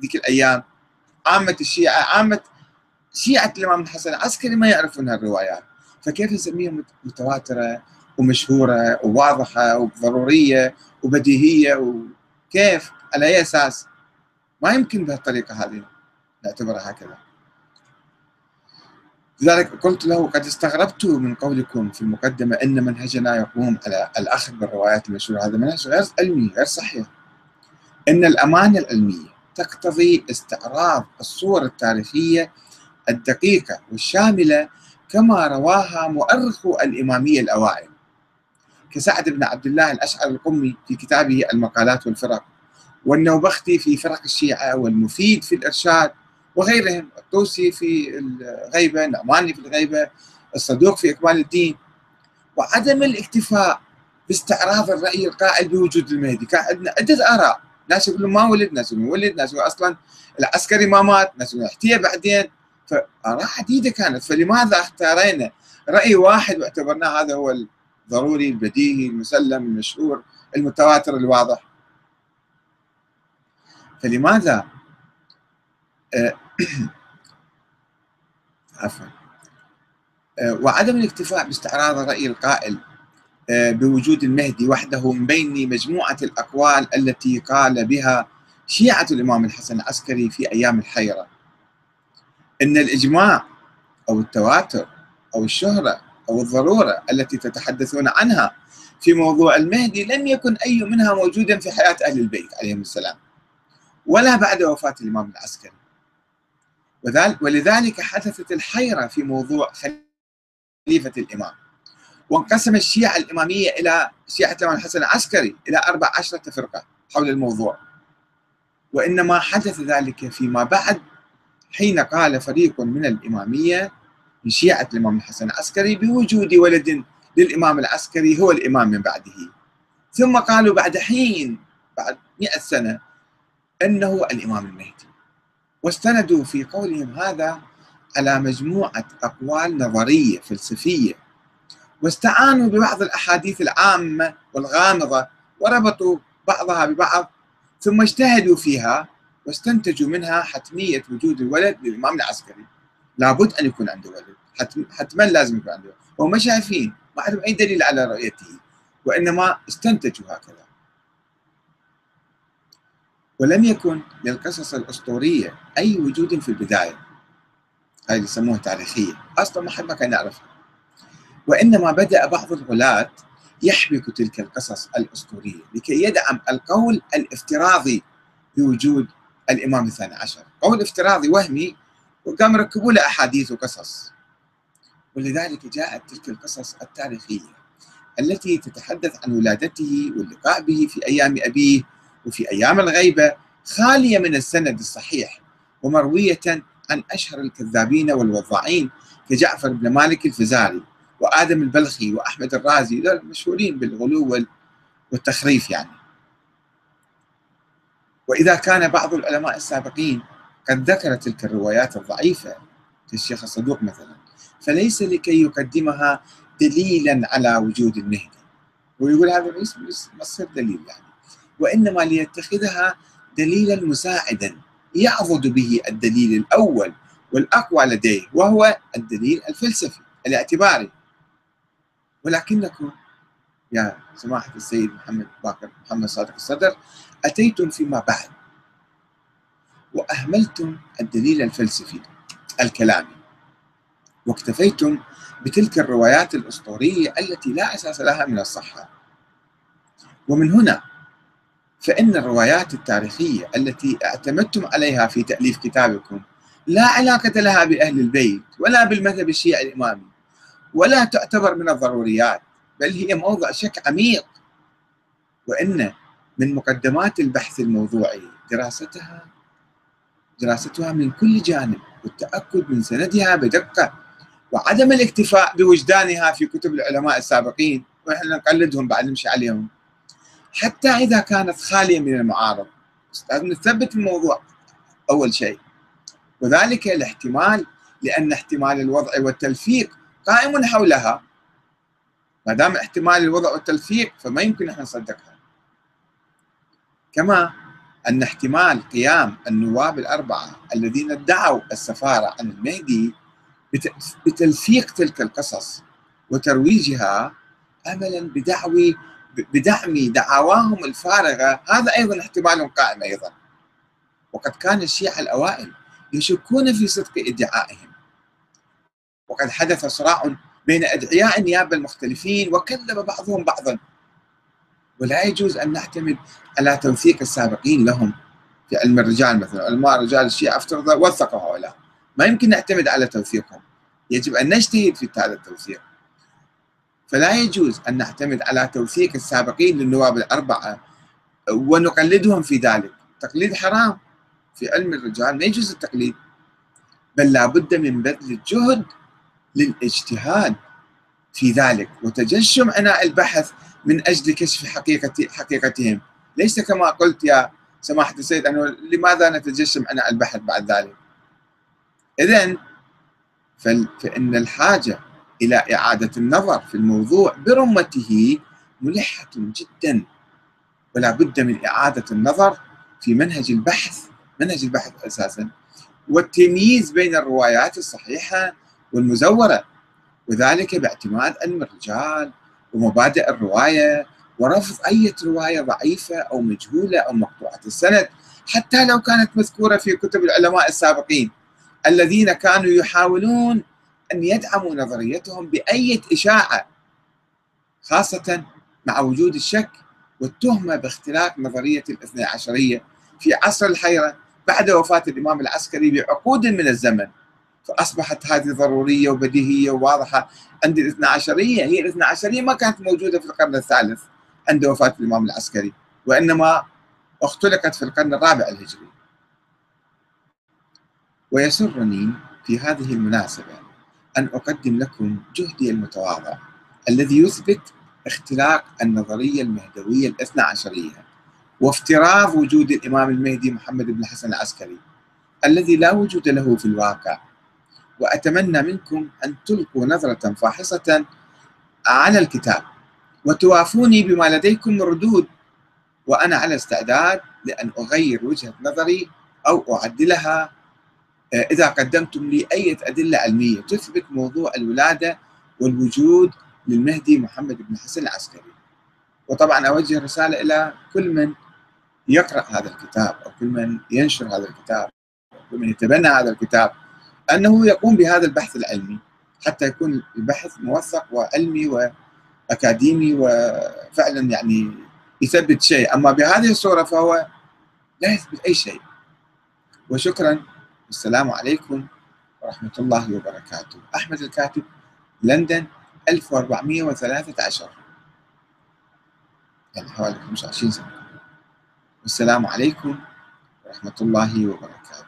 ذيك الأيام. عامة الشيعه عامة شيعة الإمام الحسن العسكري ما يعرفون هالروايات. فكيف نسميها متواترة ومشهورة وواضحة وضرورية وبديهية وكيف على أي أساس؟ ما يمكن بهالطريقة هذه. نعتبرها هكذا. لذلك قلت له قد استغربت من قولكم في المقدمة أن منهجنا يقوم على الأخذ بالروايات المشهورة. هذا منهج غير علمي غير صحيح. أن الأمانة العلمية تقتضي استعراض الصورة التاريخية الدقيقة والشاملة كما رواها مؤرخو الإمامية الأوائل كسعد بن عبد الله الأشعر القمي في كتابه المقالات والفرق والنوبختي في فرق الشيعة والمفيد في الإرشاد وغيرهم الطوسي في الغيبة النعماني في الغيبة الصدوق في إكمال الدين وعدم الاكتفاء باستعراض الرأي القائل بوجود المهدي كان عندنا عدة آراء. ناس يقولون ما ولد ناس يقولون ولد ناس يقولون أصلا العسكري ما مات ناس يقولون احتيا بعدين. فآراء عديدة كانت. فلماذا اختارينا؟ رأي واحد واعتبرناه هذا هو الضروري البديهي المسلم المشهور المتواتر الواضح. فلماذا؟ آه، عفوا. آه، وعدم الاكتفاء باستعراض الرأي القائل. بوجود المهدي وحده من بين مجموعة الأقوال التي قال بها شيعة الإمام الحسن العسكري في أيام الحيرة. أن الإجماع أو التواتر أو الشهرة أو الضرورة التي تتحدثون عنها في موضوع المهدي لم يكن أي منها موجودا في حياة أهل البيت عليهم السلام ولا بعد وفاة الإمام العسكري. ولذلك حدثت الحيرة في موضوع خليفة الإمام. وانقسم الشيعة الإمامية إلى شيعة الإمام الحسن العسكري إلى أربع عشرة فرقة حول الموضوع. وإنما حدث ذلك فيما بعد حين قال فريق من الإمامية من شيعة الإمام الحسن العسكري بوجود ولد للإمام العسكري هو الإمام من بعده. ثم قالوا بعد حين بعد مئة سنة أنه الإمام المهدي. واستندوا في قولهم هذا على مجموعة أقوال نظرية فلسفية واستعانوا ببعض الأحاديث العامة والغامضة وربطوا بعضها ببعض ثم اجتهدوا فيها واستنتجوا منها حتمية وجود الولد للإمام العسكري. لابد أن يكون عنده ولد. حتم حتما لازم يكون عنده ولد. وهم شايفين ما عندهم أي دليل على رؤيته وإنما استنتجوا هكذا. ولم يكن للقصص الأسطورية أي وجود في البداية. هاي اللي يسموها تاريخية. أصلا ما حد ما كان يعرفها. وإنما بدأ بعض الغلاة يحبك تلك القصص الأسطورية لكي يدعم القول الافتراضي بوجود الإمام الثاني عشر. قول افتراضي وهمي وقام ركبوا له أحاديث وقصص. ولذلك جاءت تلك القصص التاريخية التي تتحدث عن ولادته واللقاء به في أيام أبيه وفي أيام الغيبة خالية من السند الصحيح ومروية عن أشهر الكذابين والوضاعين كجعفر بن مالك الفزاري. وآدم البلخي وأحمد الرازي دول مشهورين بالغلو والتخريف يعني. وإذا كان بعض العلماء السابقين قد ذكر تلك الروايات الضعيفة كالشيخ الصدوق مثلا فليس لكي يقدمها دليلا على وجود المهدي ويقول هذا ما يصير دليل يعني. وإنما ليتخذها دليلا مساعدا يعضد به الدليل الأول والأقوى لديه وهو الدليل الفلسفي الاعتباري. ولكنكم يا سماحة السيد محمد باكر محمد صادق الصدر أتيتم فيما بعد وأهملتم الدليل الفلسفي الكلامي. واكتفيتم بتلك الروايات الأسطورية التي لا أساس لها من الصحة. ومن هنا فإن الروايات التاريخية التي اعتمدتم عليها في تأليف كتابكم لا علاقة لها بأهل البيت ولا بالمذهب الشيعي الإمامي. ولا تعتبر من الضروريات بل هي موضع شك عميق. وإن من مقدمات البحث الموضوعي دراستها دراستها من كل جانب والتأكد من سندها بدقة وعدم الاكتفاء بوجدانها في كتب العلماء السابقين ونحن نقلدهم بعد نمشي عليهم. حتى إذا كانت خالية من المعارض. لازم نثبت الموضوع. أول شيء. وذلك الاحتمال لأن احتمال الوضع والتلفيق قائم حولها. ما دام احتمال الوضع والتلفيق فما يمكن إحنا نصدقها. كما أن احتمال قيام النواب الأربعة الذين ادعوا السفارة عن المهدي بتلفيق تلك القصص وترويجها املا بدعوي بدعم دعواهم الفارغة هذا أيضا احتمال قائم أيضا. وقد كان الشيعة الأوائل يشكون في صدق ادعائهم. وقد حدث صراع بين أدعياء النيابة المختلفين وكذب بعضهم بعضا. ولا يجوز أن نعتمد على توثيق السابقين لهم. في علم الرجال مثلا علماء رجال الشيعة أفترض وثقوا هؤلاء. ما يمكن نعتمد على توثيقهم. يجب أن نجتهد في هذا التوثيق. فلا يجوز أن نعتمد على توثيق السابقين للنواب الأربعة ونقلدهم في ذلك. تقليد حرام. في علم الرجال ما يجوز التقليد. بل لابد من بذل الجهد للاجتهاد في ذلك. وتجشم عناء البحث من أجل كشف حقيقة حقيقتهم. ليس كما قلت يا سماحة السيد أنه لماذا نتجشم عناء البحث بعد ذلك؟ اذا فإن الحاجة إلى إعادة النظر في الموضوع برمته ملحة جدا. ولا بد من إعادة النظر في منهج البحث منهج البحث أساسا. والتمييز بين الروايات الصحيحة والمزورة. وذلك باعتماد علم الرجال ومبادئ الرواية ورفض أي رواية ضعيفة أو مجهولة أو مقطوعة السند حتى لو كانت مذكورة في كتب العلماء السابقين الذين كانوا يحاولون أن يدعموا نظريتهم بأي إشاعة خاصة مع وجود الشك والتهمة باختلاق نظرية الاثني عشرية في عصر الحيرة بعد وفاة الإمام العسكري بعقود من الزمن. فأصبحت هذه ضرورية وبديهية وواضحة. عند الاثنى عشرية هي الاثنى عشرية ما كانت موجودة في القرن الثالث عند وفاة الإمام العسكري وإنما اختلقت في القرن الرابع الهجري. ويسرني في هذه المناسبة أن أقدم لكم جهدي المتواضع الذي يثبت اختلاق النظرية المهدوية الاثنى عشرية وافتراض وجود الإمام المهدي محمد بن الحسن العسكري الذي لا وجود له في الواقع. وأتمنى منكم أن تلقوا نظرة فاحصة على الكتاب. وتوافوني بما لديكم من ردود. وأنا على استعداد لأن أغير وجهة نظري أو أعدلها آه، إذا قدمتم لي أي أدلة علمية تثبت موضوع الولادة والوجود للمهدي محمد بن حسن العسكري. وطبعا أوجه رسالة إلى كل من يقرأ هذا الكتاب أو كل من ينشر هذا الكتاب أو كل من يتبنى هذا الكتاب. أنه يقوم بهذا البحث العلمي حتى يكون البحث موثق وعلمي وأكاديمي وفعلا يعني يثبت شيء. أما بهذه الصورة فهو لا يثبت أي شيء. وشكرا. والسلام عليكم ورحمة الله وبركاته. أحمد الكاتب لندن 1413 يعني حوالي 25 سنة. والسلام عليكم ورحمة الله وبركاته.